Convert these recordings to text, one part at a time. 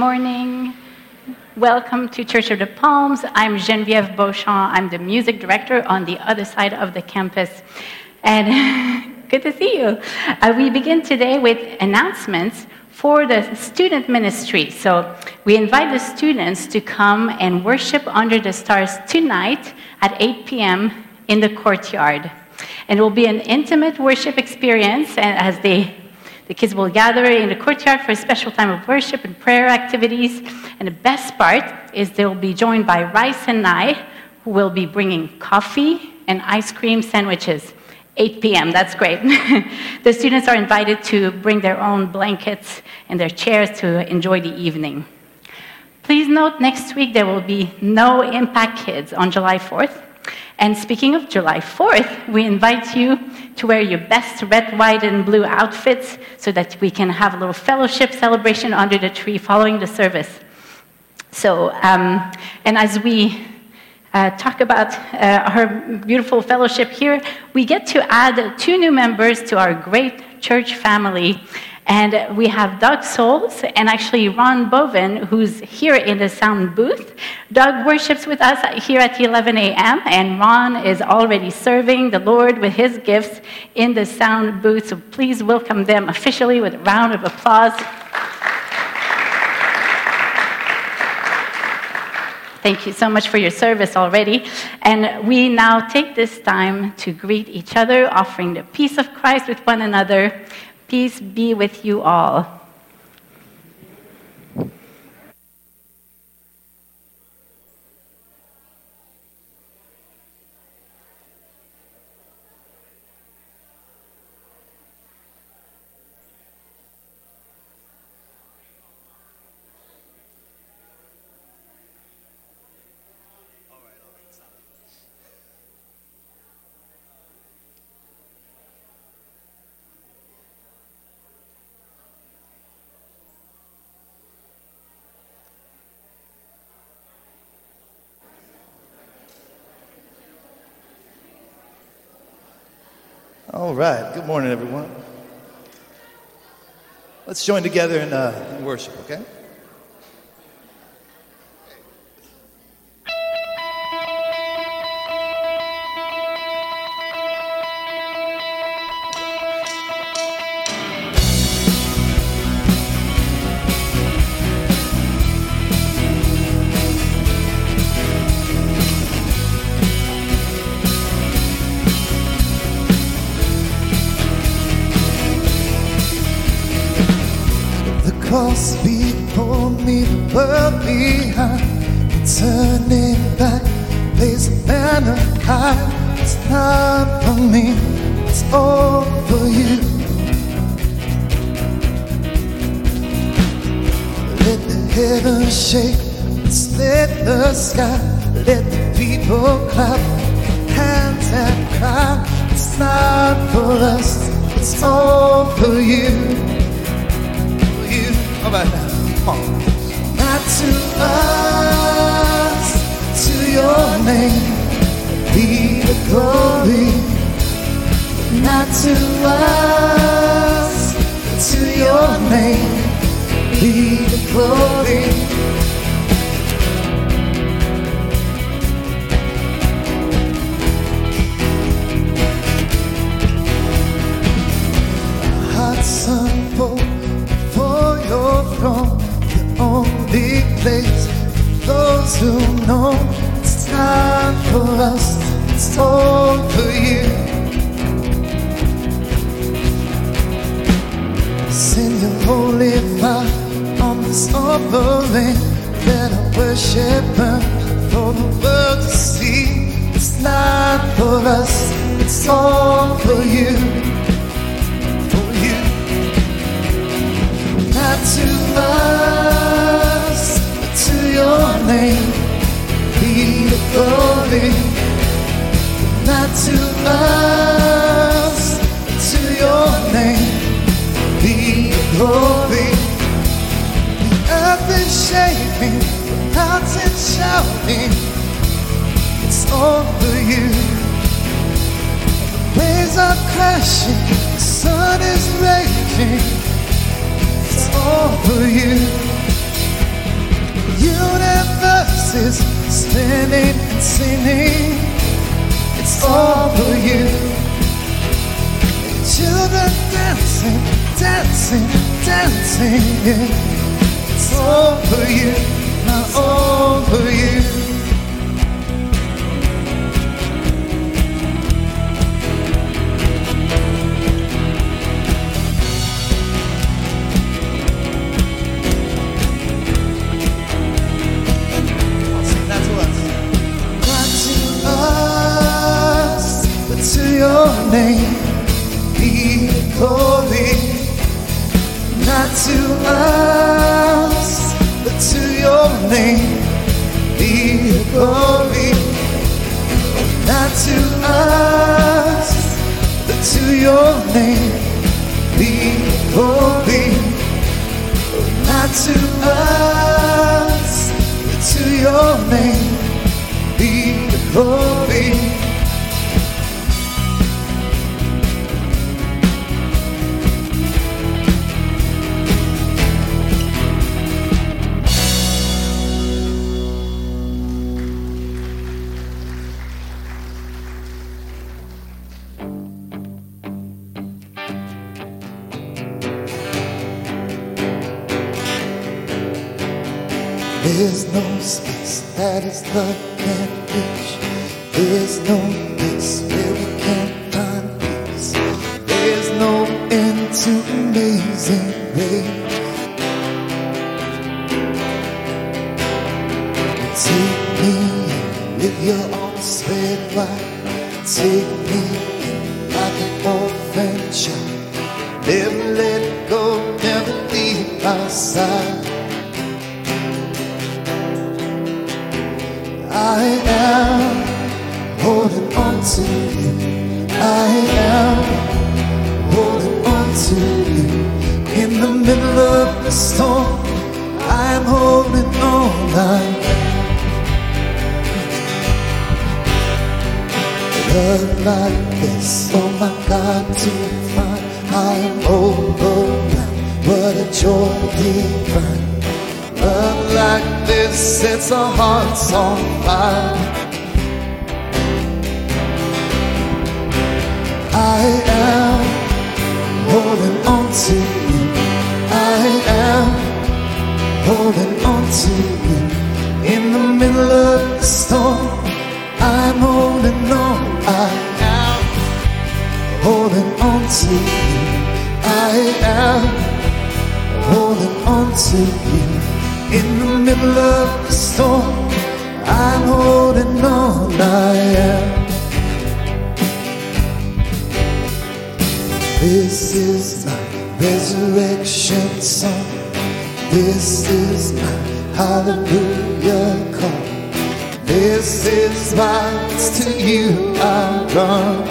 Good morning. Welcome to Church of the Palms. I'm Geneviève Beauchamp. I'm the music director on the other side of the campus. And good to see you. Uh, we begin today with announcements for the student ministry. So we invite the students to come and worship under the stars tonight at 8 p.m. in the courtyard. And it will be an intimate worship experience as they the kids will gather in the courtyard for a special time of worship and prayer activities. And the best part is they will be joined by Rice and I, who will be bringing coffee and ice cream sandwiches. 8 p.m., that's great. the students are invited to bring their own blankets and their chairs to enjoy the evening. Please note next week there will be no Impact Kids on July 4th. And speaking of July 4th, we invite you to wear your best red, white, and blue outfits so that we can have a little fellowship celebration under the tree following the service. So, um, and as we uh, talk about uh, our beautiful fellowship here, we get to add two new members to our great church family. And we have Doug Souls and actually Ron Boven, who's here in the sound booth. Doug worships with us here at 11 a.m., and Ron is already serving the Lord with his gifts in the sound booth. So please welcome them officially with a round of applause. Thank you so much for your service already. And we now take this time to greet each other, offering the peace of Christ with one another. Peace be with you all. All right. Good morning, everyone. Let's join together in, uh, in worship, okay? Cross before me, the world behind. Turning back, place a banner high. It's not for me, it's all for you. Let the heavens shake, split the sky. Let the people clap hands and cry. It's not for us, it's all for you about? Come on. Not to us, to your name be the glory. Not to us, to your name be the glory. Place those who know it's time for us, it's all for you. Send your holy fire on this offering, let our worship burn for the world to see. It's not for us, it's all for you. For you. Not to us, but your name be the glory. Not to us, but to your name be glory. The earth is shaking, the mountains shouting. It's all for you. The waves are crashing, the sun is raging it's all for you. Universe is spinning and singing. It's all for you. Children dancing, dancing, dancing. Yeah. It's all for you, not all for you. Your name be glory. Not to us, but to your name be glory. Not to us, but to your name be glory. Not to us, but to your name be glory. Space that the storm, I'm holding on. Love like this, oh my God, to find I am overwhelmed. What a joy divine. Love like this sets our hearts on fire. I am holding on to holding on to you. In the middle of the storm, I'm holding on. I am holding on to you. I am holding on to you. In the middle of the storm, I'm holding on. I am. This is my resurrection song. This is my hallelujah call. This is it's to you I run.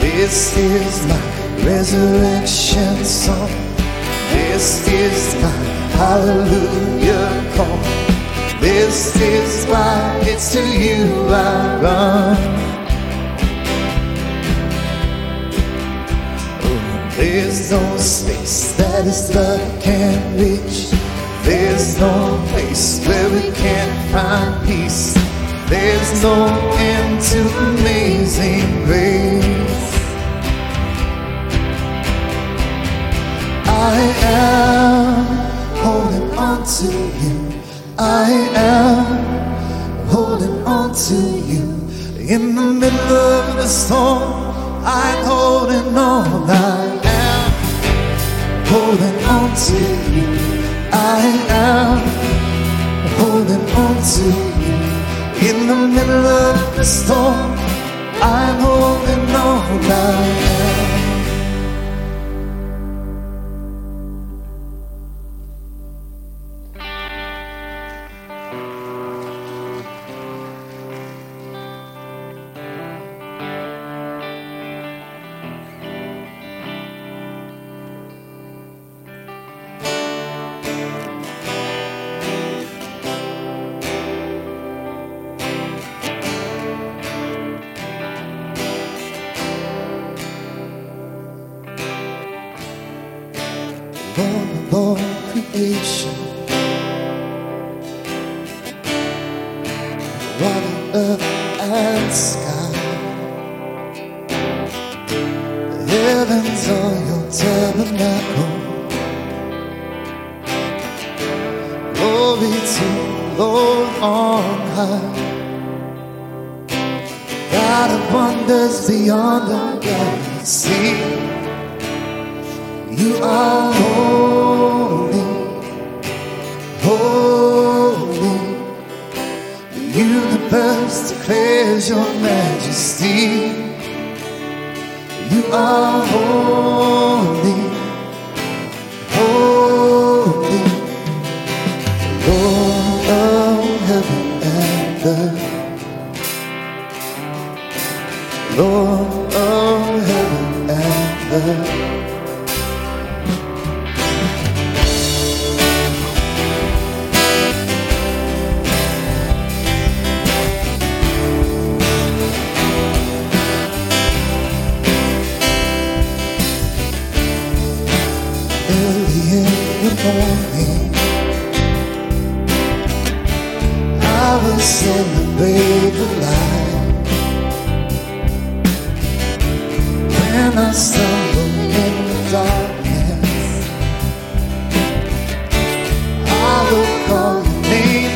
This is my resurrection song. This is my hallelujah call. This is why it's to you I run. There's no space that His love can't reach. There's no place where we can't find peace. There's no end to amazing grace. I am holding on to you. I am holding on to you. In the middle of the storm, I'm holding on. I am holding on to you. I am holding on to you. In the middle of the storm, I'm holding on. I am.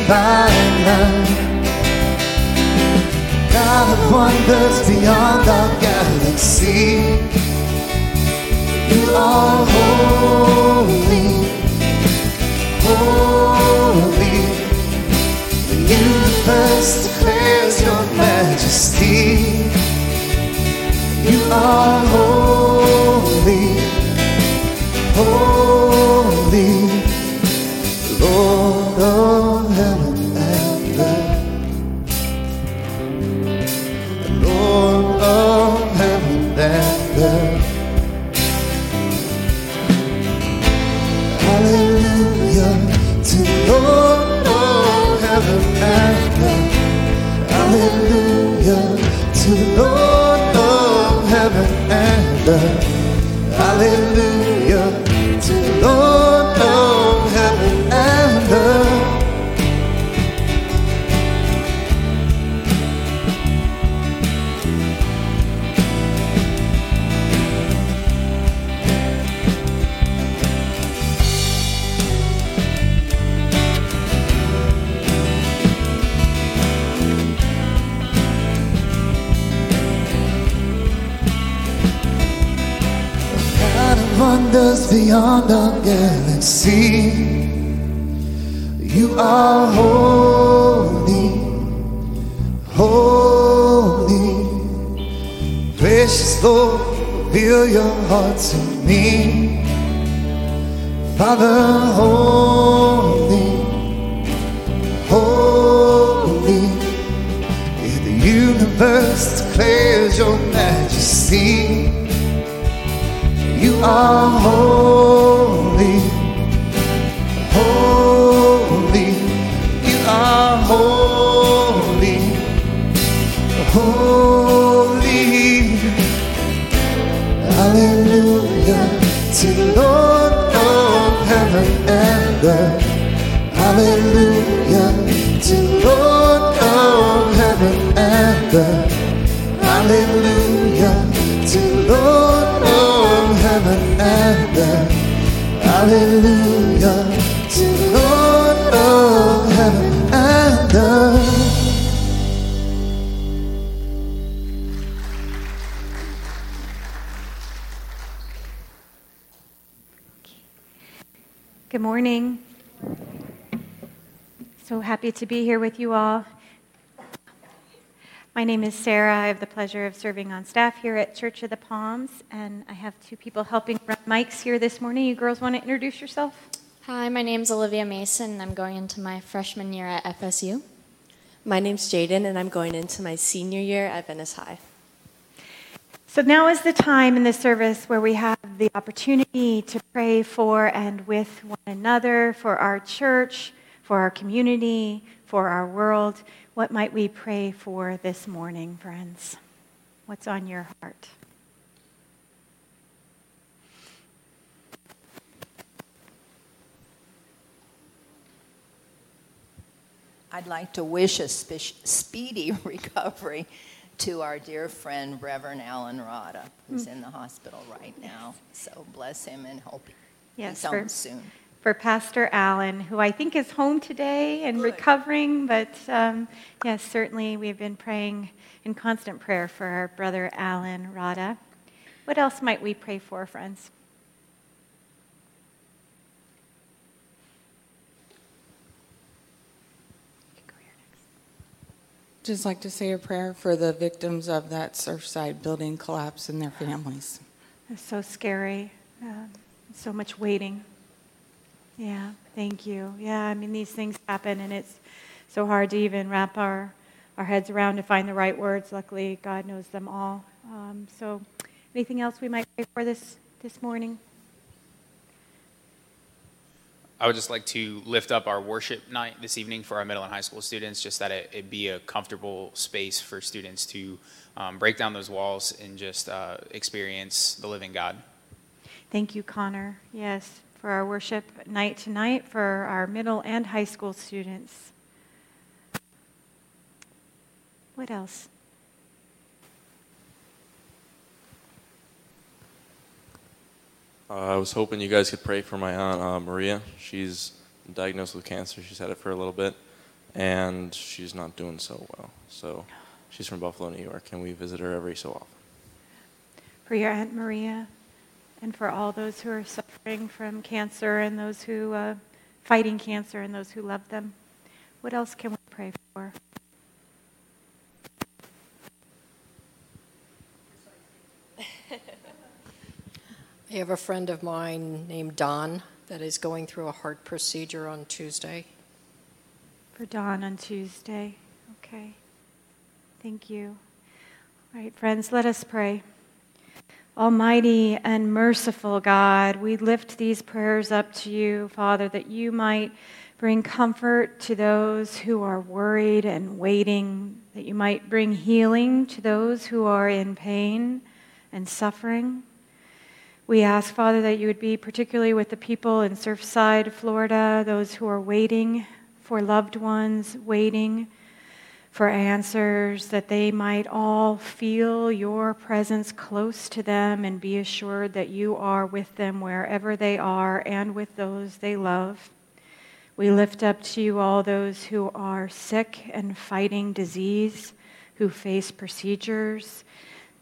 By night. God of wonders beyond our galaxy. You are holy, holy. The universe declares your majesty. You are holy, You are holy, holy. Precious Lord, reveal your heart to me. Father, holy, holy. Yeah, the universe declares your majesty. You are holy, holy. Holy, holy. Hallelujah to the Lord of heaven and earth. Hallelujah to the Lord of heaven and earth. Hallelujah to the Lord of heaven and earth. Hallelujah to Lord of heaven Good morning. So happy to be here with you all. My name is Sarah. I have the pleasure of serving on staff here at Church of the Palms, and I have two people helping run mics here this morning. You girls want to introduce yourself? Hi, my name's Olivia Mason, and I'm going into my freshman year at FSU. My name's Jaden, and I'm going into my senior year at Venice High. So now is the time in the service where we have the opportunity to pray for and with one another, for our church, for our community, for our world. What might we pray for this morning, friends? What's on your heart? I'd like to wish a spe- speedy recovery to our dear friend Reverend Alan Rada, who's in the hospital right now. So bless him and hope Yes, he's for- soon. for Pastor Allen, who I think is home today and Good. recovering. But um, yes, certainly we've been praying in constant prayer for our brother Alan Rada. What else might we pray for, friends? Just like to say a prayer for the victims of that Surfside building collapse and their families. It's so scary. Um, so much waiting. Yeah, thank you. Yeah, I mean, these things happen, and it's so hard to even wrap our, our heads around to find the right words. Luckily, God knows them all. Um, so, anything else we might pray for this, this morning? I would just like to lift up our worship night this evening for our middle and high school students, just that it, it be a comfortable space for students to um, break down those walls and just uh, experience the living God. Thank you, Connor. Yes, for our worship night tonight for our middle and high school students. What else? Uh, I was hoping you guys could pray for my aunt uh, Maria. She's diagnosed with cancer. She's had it for a little bit, and she's not doing so well. So she's from Buffalo, New York, and we visit her every so often. For your Aunt Maria and for all those who are suffering from cancer and those who uh, fighting cancer and those who love them. What else can we pray for? I have a friend of mine named Don that is going through a heart procedure on Tuesday. For Don on Tuesday. Okay. Thank you. All right, friends, let us pray. Almighty and merciful God, we lift these prayers up to you, Father, that you might bring comfort to those who are worried and waiting, that you might bring healing to those who are in pain and suffering. We ask, Father, that you would be particularly with the people in Surfside, Florida, those who are waiting for loved ones, waiting for answers, that they might all feel your presence close to them and be assured that you are with them wherever they are and with those they love. We lift up to you all those who are sick and fighting disease, who face procedures,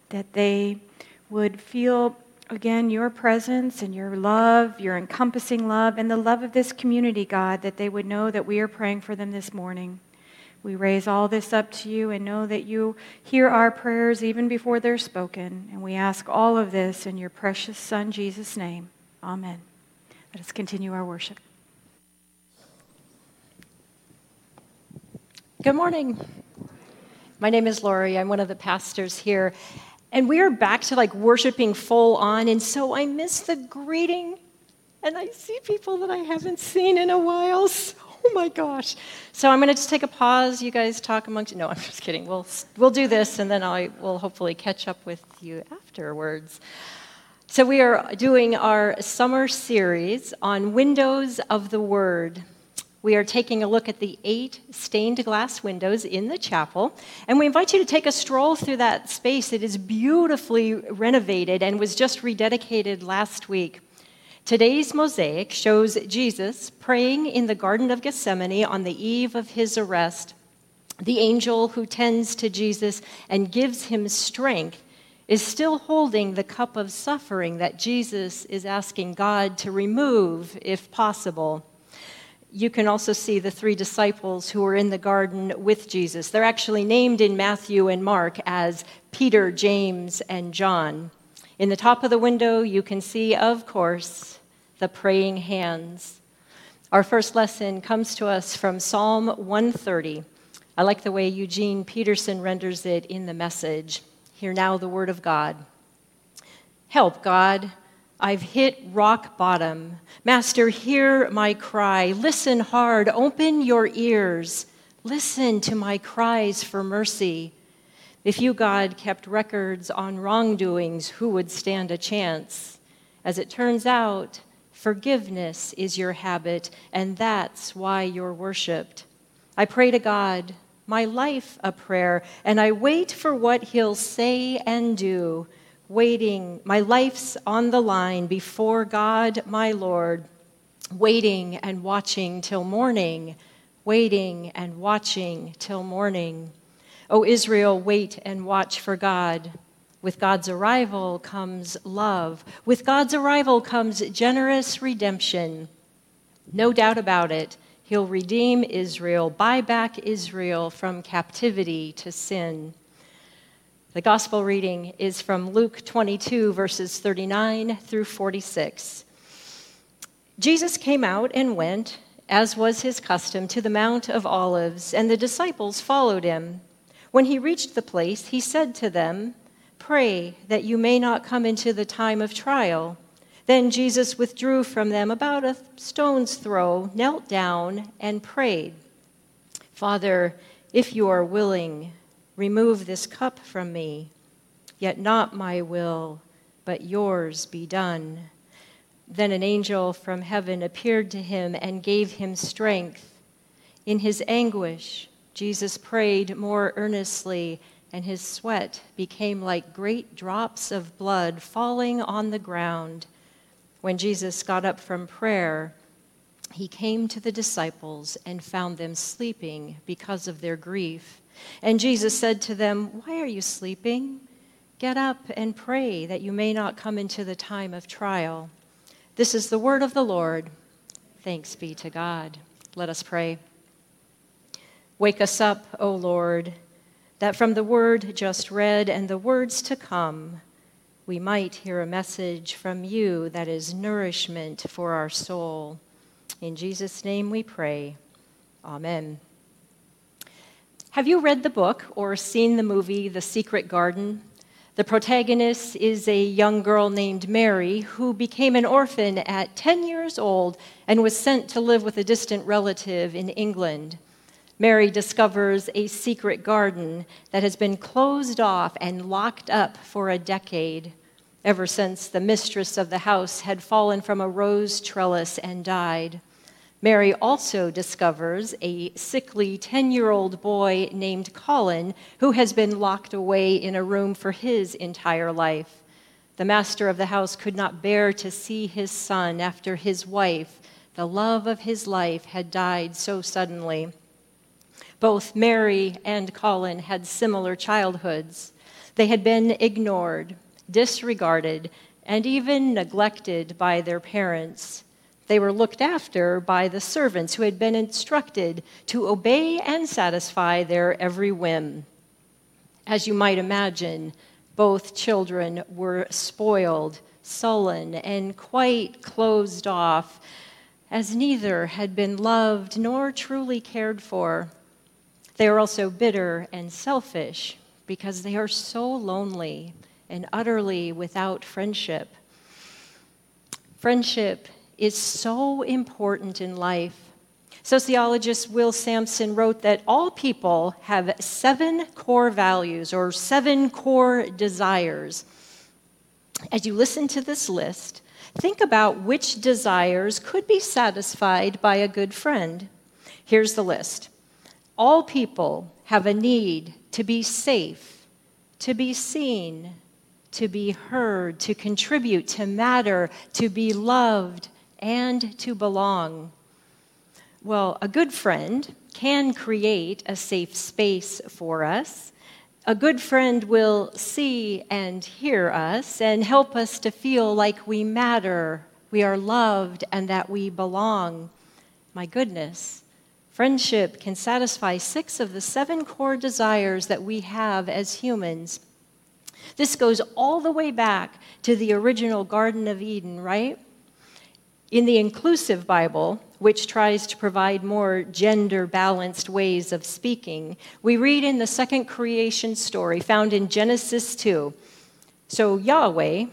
that they would feel again your presence and your love, your encompassing love, and the love of this community, God, that they would know that we are praying for them this morning. We raise all this up to you and know that you hear our prayers even before they're spoken. And we ask all of this in your precious Son, Jesus' name. Amen. Let us continue our worship. Good morning. My name is Lori. I'm one of the pastors here. And we are back to like worshiping full on. And so I miss the greeting. And I see people that I haven't seen in a while. So, oh my gosh. So I'm going to just take a pause. You guys talk amongst No, I'm just kidding. We'll, we'll do this and then I will hopefully catch up with you afterwards. So we are doing our summer series on Windows of the Word. We are taking a look at the eight stained glass windows in the chapel, and we invite you to take a stroll through that space. It is beautifully renovated and was just rededicated last week. Today's mosaic shows Jesus praying in the Garden of Gethsemane on the eve of his arrest. The angel who tends to Jesus and gives him strength is still holding the cup of suffering that Jesus is asking God to remove if possible you can also see the three disciples who were in the garden with Jesus. They're actually named in Matthew and Mark as Peter, James, and John. In the top of the window, you can see, of course, the praying hands. Our first lesson comes to us from Psalm 130. I like the way Eugene Peterson renders it in the message. Hear now the word of God. Help, God. I've hit rock bottom. Master, hear my cry. Listen hard. Open your ears. Listen to my cries for mercy. If you, God, kept records on wrongdoings, who would stand a chance? As it turns out, forgiveness is your habit, and that's why you're worshiped. I pray to God, my life a prayer, and I wait for what He'll say and do. Waiting, my life's on the line before God, my Lord. Waiting and watching till morning, waiting and watching till morning. O Israel, wait and watch for God. With God's arrival comes love. With God's arrival comes generous redemption. No doubt about it, He'll redeem Israel, buy back Israel from captivity to sin. The gospel reading is from Luke 22, verses 39 through 46. Jesus came out and went, as was his custom, to the Mount of Olives, and the disciples followed him. When he reached the place, he said to them, Pray that you may not come into the time of trial. Then Jesus withdrew from them about a stone's throw, knelt down, and prayed, Father, if you are willing, remove this cup from me. Yet not my will, but yours be done. Then an angel from heaven appeared to him and gave him strength. In his anguish, Jesus prayed more earnestly and his sweat became like great drops of blood falling on the ground. When Jesus got up from prayer, he came to the disciples and found them sleeping because of their grief. And Jesus said to them, Why are you sleeping? Get up and pray that you may not come into the time of trial. This is the word of the Lord. Thanks be to God. Let us pray. Wake us up, O Lord that from the word just read and the words to come, we might hear a message from you that is nourishment for our soul. In Jesus' name we pray. Amen. Have you read the book or seen the movie The Secret Garden? The protagonist is a young girl named Mary who became an orphan at 10 years old and was sent to live with a distant relative in England. Mary discovers a secret garden that has been closed off and locked up for a decade, ever since the mistress of the house had fallen from a rose trellis and died. Mary also discovers a sickly 10 year old boy named Colin who has been locked away in a room for his entire life. The master of the house could not bear to see his son after his wife, the love of his life, had died so suddenly. Both Mary and Colin had similar childhoods. They had been ignored, disregarded, and even neglected by their parents. They were looked after by the servants who had been instructed to obey and satisfy their every whim. As you might imagine, both children were spoiled, sullen, and quite closed off, as neither had been loved nor truly cared for. They are also bitter and selfish because they are so lonely and utterly without friendship. Friendship is so important in life. Sociologist Will Sampson wrote that all people have seven core values or seven core desires. As you listen to this list, think about which desires could be satisfied by a good friend. Here's the list all people have a need to be safe, to be seen, to be heard, to contribute, to matter, to be loved, and to belong. Well, a good friend can create a safe space for us. A good friend will see and hear us and help us to feel like we matter, we are loved, and that we belong. My goodness, Friendship can satisfy six of the seven core desires that we have as humans. This goes all the way back to the original Garden of Eden, right? In the inclusive Bible, which tries to provide more gender balanced ways of speaking, we read in the second creation story found in Genesis 2. So Yahweh,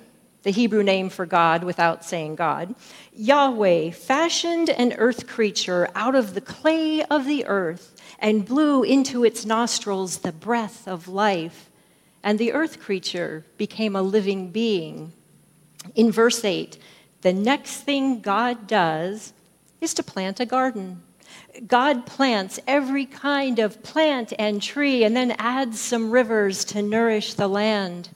the Hebrew name for God without saying God, Yahweh fashioned an earth creature out of the clay of the earth and blew into its nostrils the breath of life, and the earth creature became a living being. In verse 8, the next thing God does is to plant a garden. God plants every kind of plant and tree and then adds some rivers to nourish the land.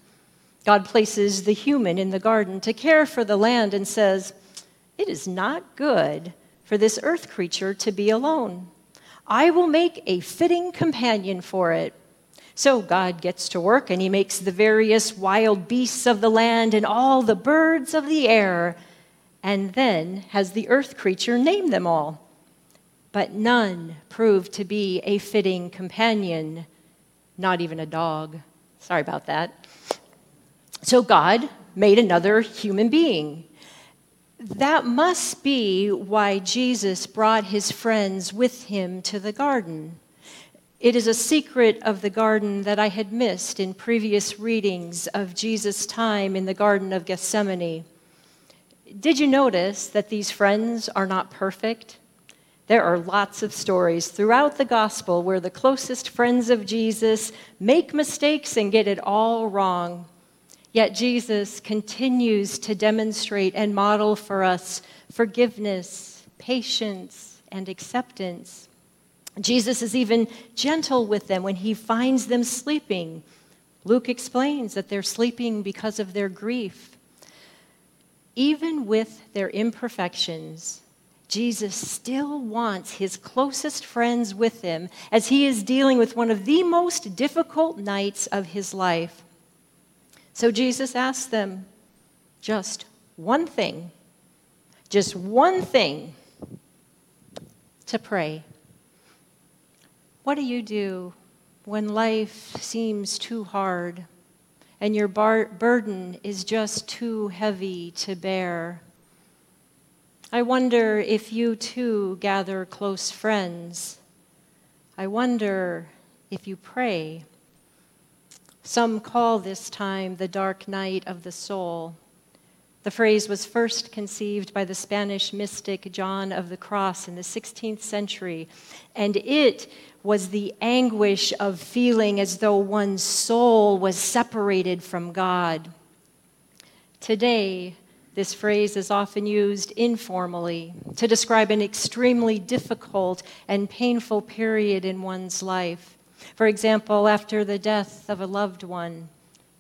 God places the human in the garden to care for the land and says, It is not good for this earth creature to be alone. I will make a fitting companion for it. So God gets to work and he makes the various wild beasts of the land and all the birds of the air, and then has the earth creature name them all but none proved to be a fitting companion, not even a dog. Sorry about that. So God made another human being. That must be why Jesus brought his friends with him to the garden. It is a secret of the garden that I had missed in previous readings of Jesus' time in the Garden of Gethsemane. Did you notice that these friends are not perfect? There are lots of stories throughout the gospel where the closest friends of Jesus make mistakes and get it all wrong. Yet Jesus continues to demonstrate and model for us forgiveness, patience, and acceptance. Jesus is even gentle with them when he finds them sleeping. Luke explains that they're sleeping because of their grief. Even with their imperfections, Jesus still wants his closest friends with him as he is dealing with one of the most difficult nights of his life. So Jesus asks them just one thing, just one thing to pray. What do you do when life seems too hard and your bar- burden is just too heavy to bear? I wonder if you too gather close friends. I wonder if you pray. Some call this time the dark night of the soul. The phrase was first conceived by the Spanish mystic John of the Cross in the 16th century, and it was the anguish of feeling as though one's soul was separated from God. Today, this phrase is often used informally to describe an extremely difficult and painful period in one's life. For example, after the death of a loved one,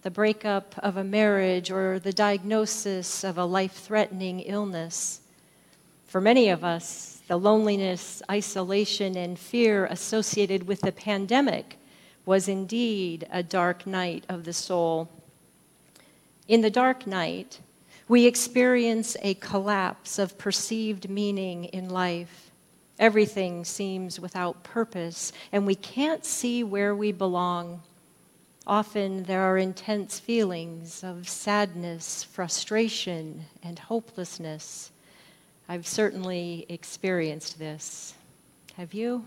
the breakup of a marriage, or the diagnosis of a life threatening illness. For many of us, the loneliness, isolation, and fear associated with the pandemic was indeed a dark night of the soul. In the dark night, we experience a collapse of perceived meaning in life. Everything seems without purpose, and we can't see where we belong. Often there are intense feelings of sadness, frustration, and hopelessness. I've certainly experienced this. Have you?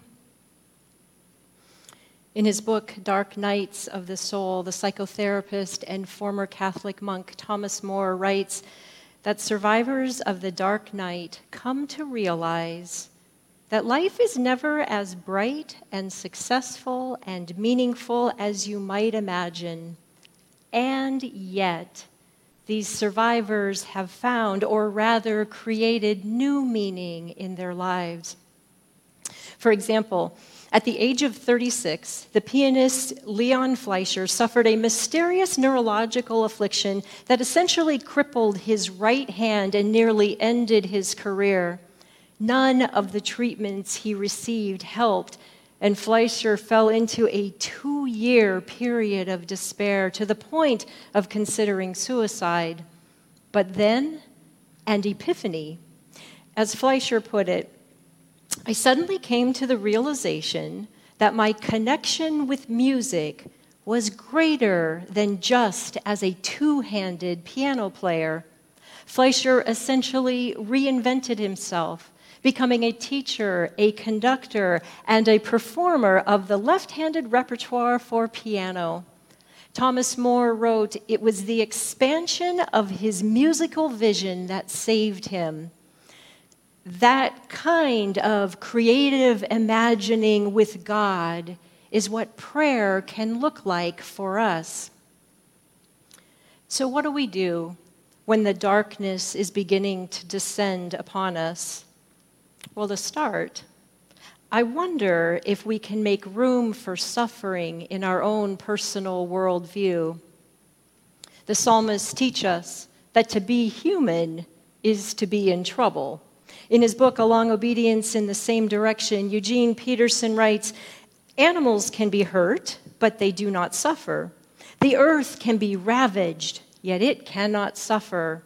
In his book, Dark Nights of the Soul, the psychotherapist and former Catholic monk Thomas Moore writes that survivors of the dark night come to realize that life is never as bright and successful and meaningful as you might imagine. And yet, these survivors have found, or rather created, new meaning in their lives. For example, at the age of 36, the pianist Leon Fleisher suffered a mysterious neurological affliction that essentially crippled his right hand and nearly ended his career. None of the treatments he received helped, and Fleisher fell into a two year period of despair to the point of considering suicide. But then, and epiphany. As Fleisher put it, I suddenly came to the realization that my connection with music was greater than just as a two handed piano player. Fleisher essentially reinvented himself, becoming a teacher, a conductor, and a performer of the left handed repertoire for piano. Thomas Moore wrote, It was the expansion of his musical vision that saved him that kind of creative imagining with God is what prayer can look like for us. So, what do we do when the darkness is beginning to descend upon us? Well, to start, I wonder if we can make room for suffering in our own personal worldview. The psalmists teach us that to be human is to be in trouble. In his book, A Long Obedience in the Same Direction, Eugene Peterson writes Animals can be hurt, but they do not suffer. The earth can be ravaged, yet it cannot suffer.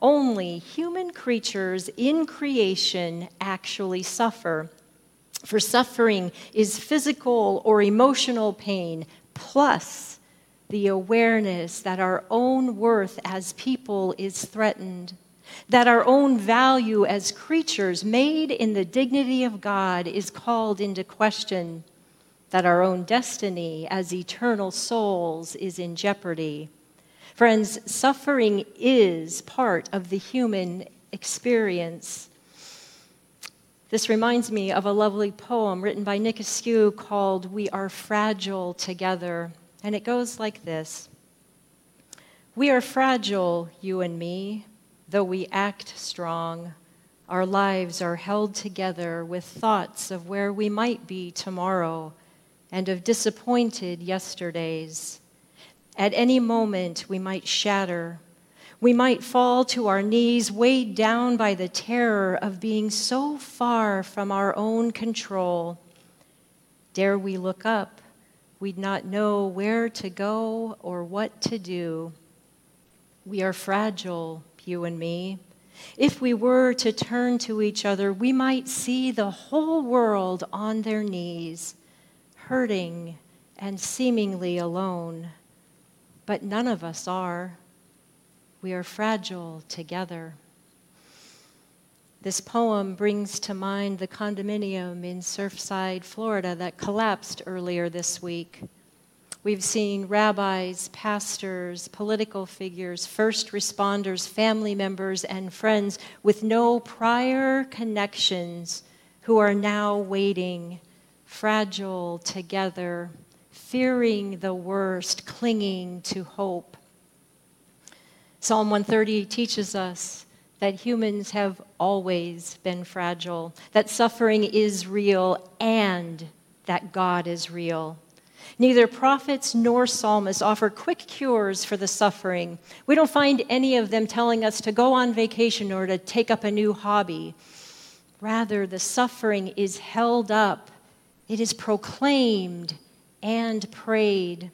Only human creatures in creation actually suffer. For suffering is physical or emotional pain, plus the awareness that our own worth as people is threatened, that our own value as creatures made in the dignity of God is called into question, that our own destiny as eternal souls is in jeopardy. Friends, suffering is part of the human experience. This reminds me of a lovely poem written by Nick Askew called We Are Fragile Together. And it goes like this We are fragile, you and me, though we act strong. Our lives are held together with thoughts of where we might be tomorrow and of disappointed yesterdays. At any moment, we might shatter. We might fall to our knees, weighed down by the terror of being so far from our own control. Dare we look up, we'd not know where to go or what to do. We are fragile, you and me. If we were to turn to each other, we might see the whole world on their knees, hurting and seemingly alone but none of us are. We are fragile together. This poem brings to mind the condominium in Surfside, Florida, that collapsed earlier this week. We've seen rabbis, pastors, political figures, first responders, family members, and friends with no prior connections who are now waiting, fragile together fearing the worst, clinging to hope. Psalm 130 teaches us that humans have always been fragile, that suffering is real, and that God is real. Neither prophets nor psalmists offer quick cures for the suffering. We don't find any of them telling us to go on vacation or to take up a new hobby. Rather, the suffering is held up, it is proclaimed, and prayed.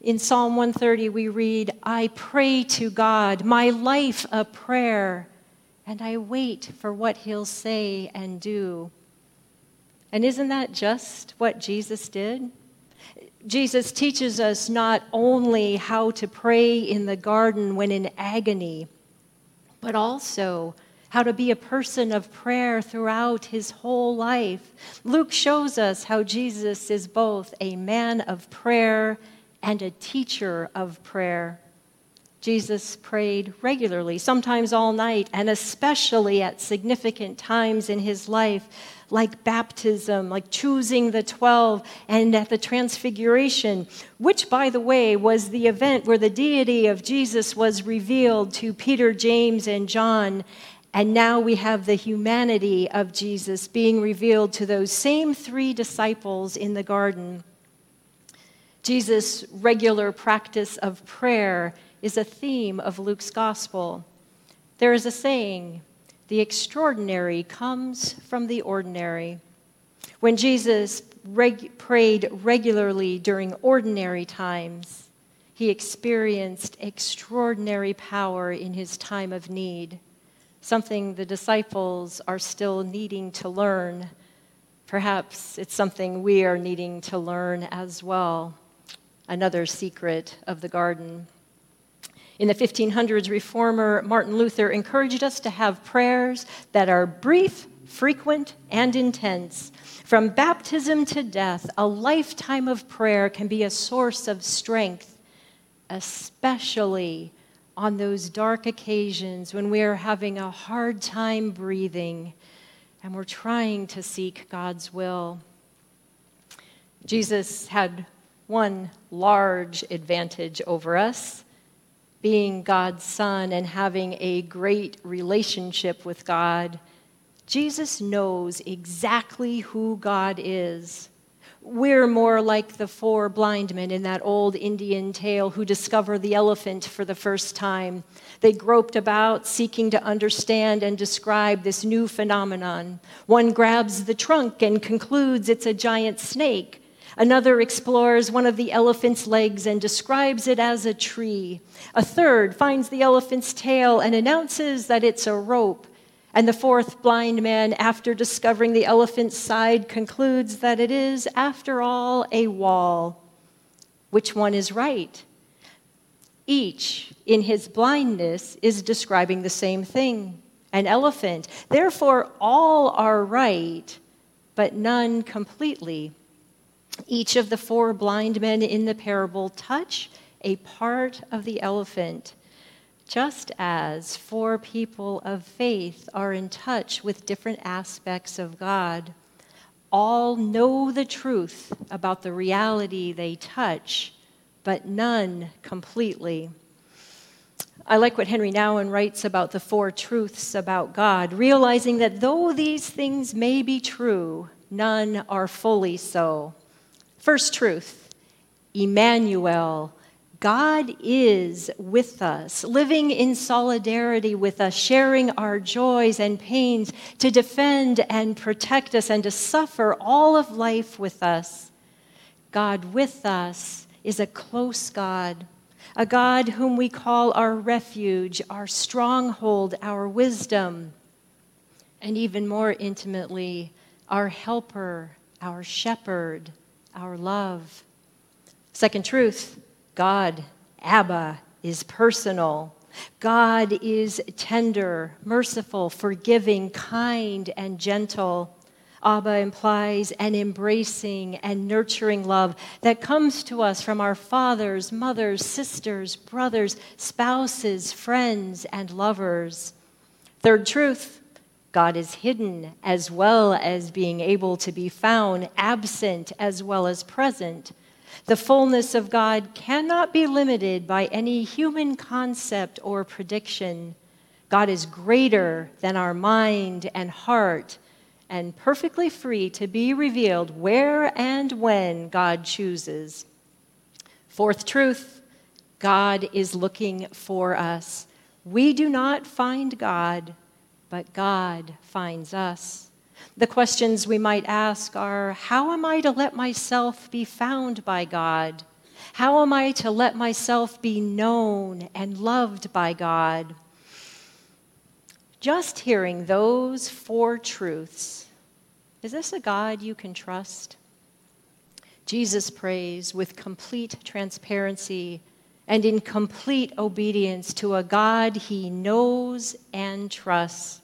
In Psalm 130, we read, I pray to God, my life a prayer, and I wait for what he'll say and do. And isn't that just what Jesus did? Jesus teaches us not only how to pray in the garden when in agony, but also how to be a person of prayer throughout his whole life. Luke shows us how Jesus is both a man of prayer and a teacher of prayer. Jesus prayed regularly, sometimes all night, and especially at significant times in his life, like baptism, like choosing the 12, and at the transfiguration, which, by the way, was the event where the deity of Jesus was revealed to Peter, James, and John and now we have the humanity of Jesus being revealed to those same three disciples in the garden. Jesus' regular practice of prayer is a theme of Luke's gospel. There is a saying, the extraordinary comes from the ordinary. When Jesus reg- prayed regularly during ordinary times, he experienced extraordinary power in his time of need something the disciples are still needing to learn. Perhaps it's something we are needing to learn as well. Another secret of the garden. In the 1500s, reformer Martin Luther encouraged us to have prayers that are brief, frequent, and intense. From baptism to death, a lifetime of prayer can be a source of strength, especially on those dark occasions when we are having a hard time breathing and we're trying to seek God's will. Jesus had one large advantage over us being God's Son and having a great relationship with God. Jesus knows exactly who God is. We're more like the four blind men in that old Indian tale who discover the elephant for the first time. They groped about, seeking to understand and describe this new phenomenon. One grabs the trunk and concludes it's a giant snake. Another explores one of the elephant's legs and describes it as a tree. A third finds the elephant's tail and announces that it's a rope. And the fourth blind man, after discovering the elephant's side, concludes that it is, after all, a wall. Which one is right? Each, in his blindness, is describing the same thing an elephant. Therefore, all are right, but none completely. Each of the four blind men in the parable touch a part of the elephant, just as four people of faith are in touch with different aspects of God. All know the truth about the reality they touch, but none completely. I like what Henri Nouwen writes about the four truths about God, realizing that though these things may be true, none are fully so. First truth Emmanuel, God is with us, living in solidarity with us, sharing our joys and pains, to defend and protect us, and to suffer all of life with us. God with us is a close God, a God whom we call our refuge, our stronghold, our wisdom, and even more intimately, our helper, our shepherd our love. Second truth God, Abba, is personal. God is tender, merciful, forgiving, kind, and gentle. Abba implies an embracing and nurturing love that comes to us from our fathers, mothers, sisters, brothers, spouses, friends, and lovers. Third truth God is hidden as well as being able to be found, absent as well as present. The fullness of God cannot be limited by any human concept or prediction. God is greater than our mind and heart and perfectly free to be revealed where and when God chooses. Fourth truth God is looking for us. We do not find God but God finds us. The questions we might ask are How am I to let myself be found by God? How am I to let myself be known and loved by God? Just hearing those four truths is this a God you can trust? Jesus prays with complete transparency and in complete obedience to a God he knows and trusts.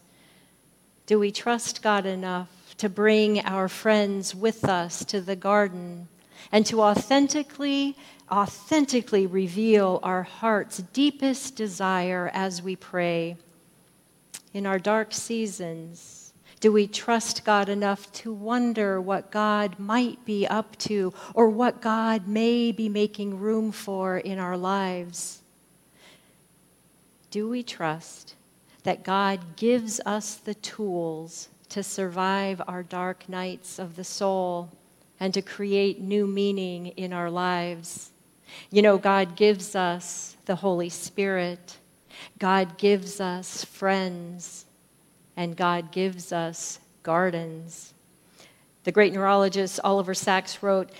Do we trust God enough to bring our friends with us to the garden and to authentically, authentically reveal our heart's deepest desire as we pray? In our dark seasons, do we trust God enough to wonder what God might be up to or what God may be making room for in our lives? Do we trust that God gives us the tools to survive our dark nights of the soul and to create new meaning in our lives? You know, God gives us the Holy Spirit, God gives us friends and God gives us gardens. The great neurologist Oliver Sacks wrote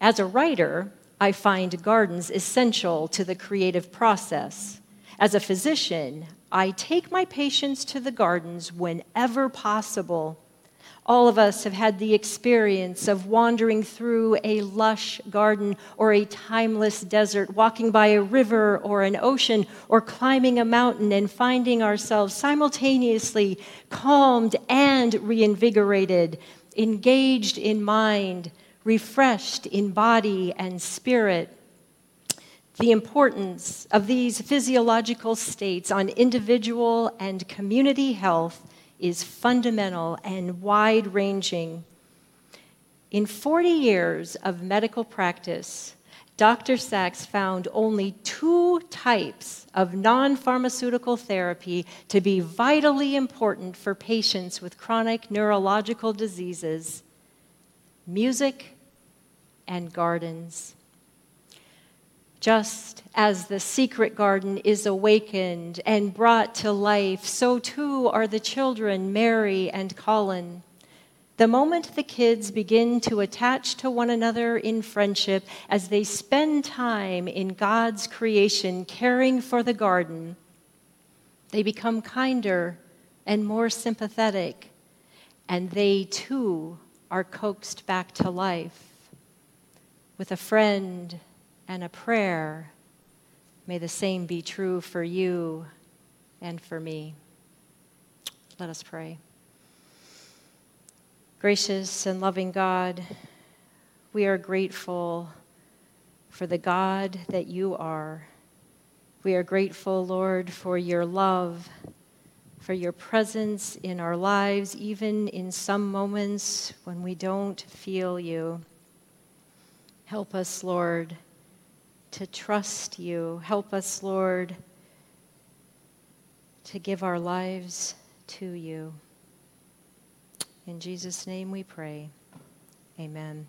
As a writer, I find gardens essential to the creative process. As a physician, I take my patients to the gardens whenever possible all of us have had the experience of wandering through a lush garden or a timeless desert, walking by a river or an ocean, or climbing a mountain and finding ourselves simultaneously calmed and reinvigorated, engaged in mind, refreshed in body and spirit. The importance of these physiological states on individual and community health is fundamental and wide ranging. In 40 years of medical practice, Dr. Sacks found only two types of non pharmaceutical therapy to be vitally important for patients with chronic neurological diseases music and gardens. Just as the secret garden is awakened and brought to life, so too are the children, Mary and Colin. The moment the kids begin to attach to one another in friendship as they spend time in God's creation caring for the garden, they become kinder and more sympathetic, and they too are coaxed back to life. With a friend and a prayer, may the same be true for you and for me. Let us pray. Gracious and loving God, we are grateful for the God that you are. We are grateful, Lord, for your love, for your presence in our lives, even in some moments when we don't feel you. Help us, Lord, to trust you. Help us, Lord, to give our lives to you. In Jesus' name we pray. Amen.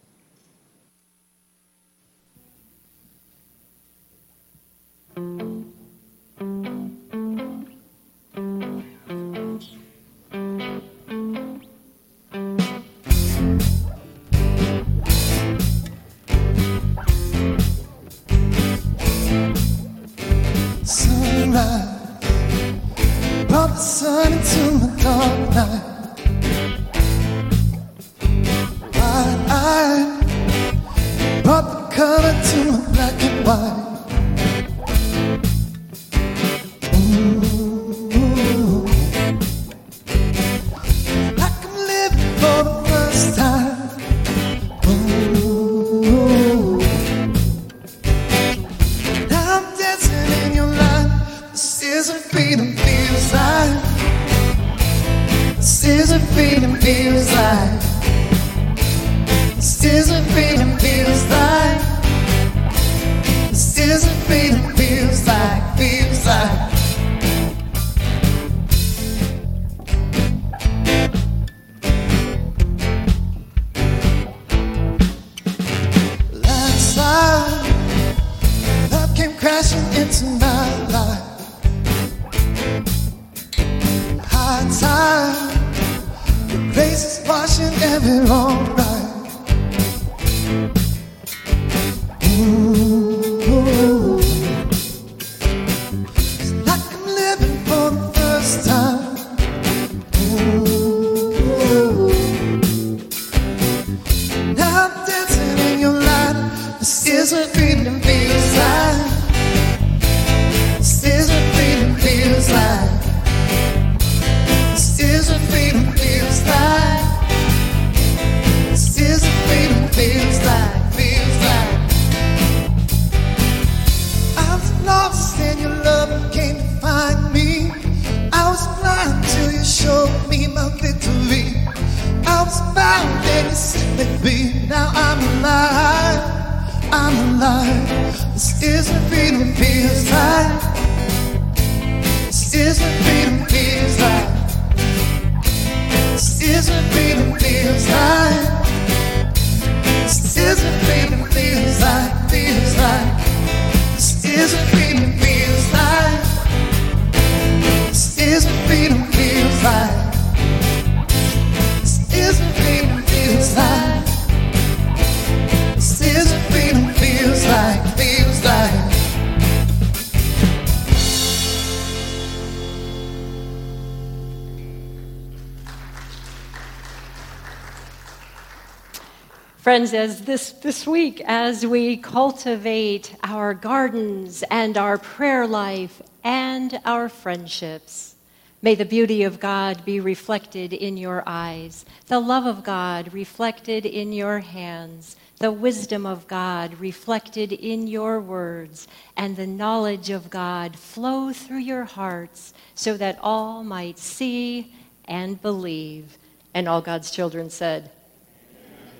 Friends, as this, this week, as we cultivate our gardens and our prayer life and our friendships, may the beauty of God be reflected in your eyes, the love of God reflected in your hands, the wisdom of God reflected in your words, and the knowledge of God flow through your hearts so that all might see and believe. And all God's children said,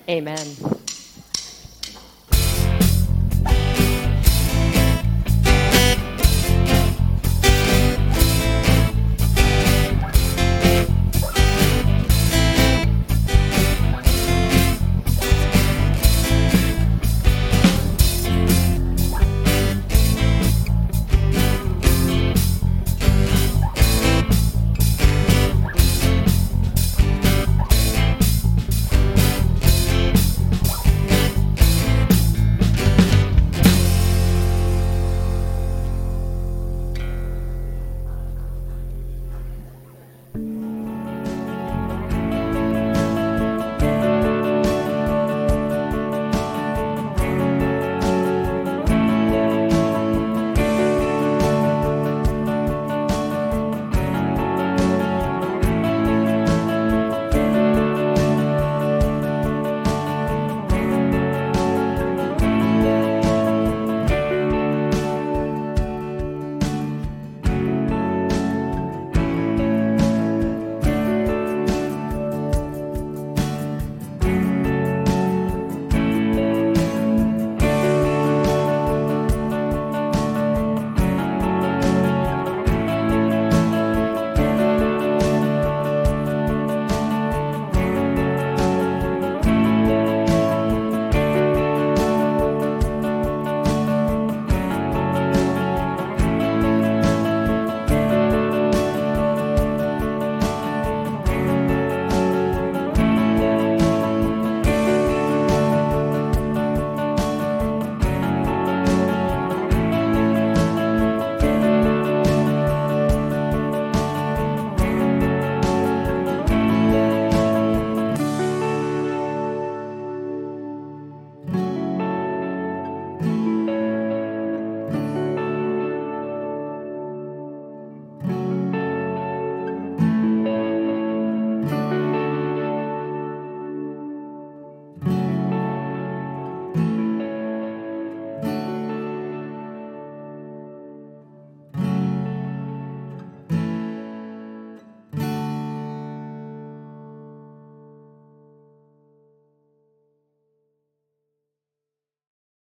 Amen.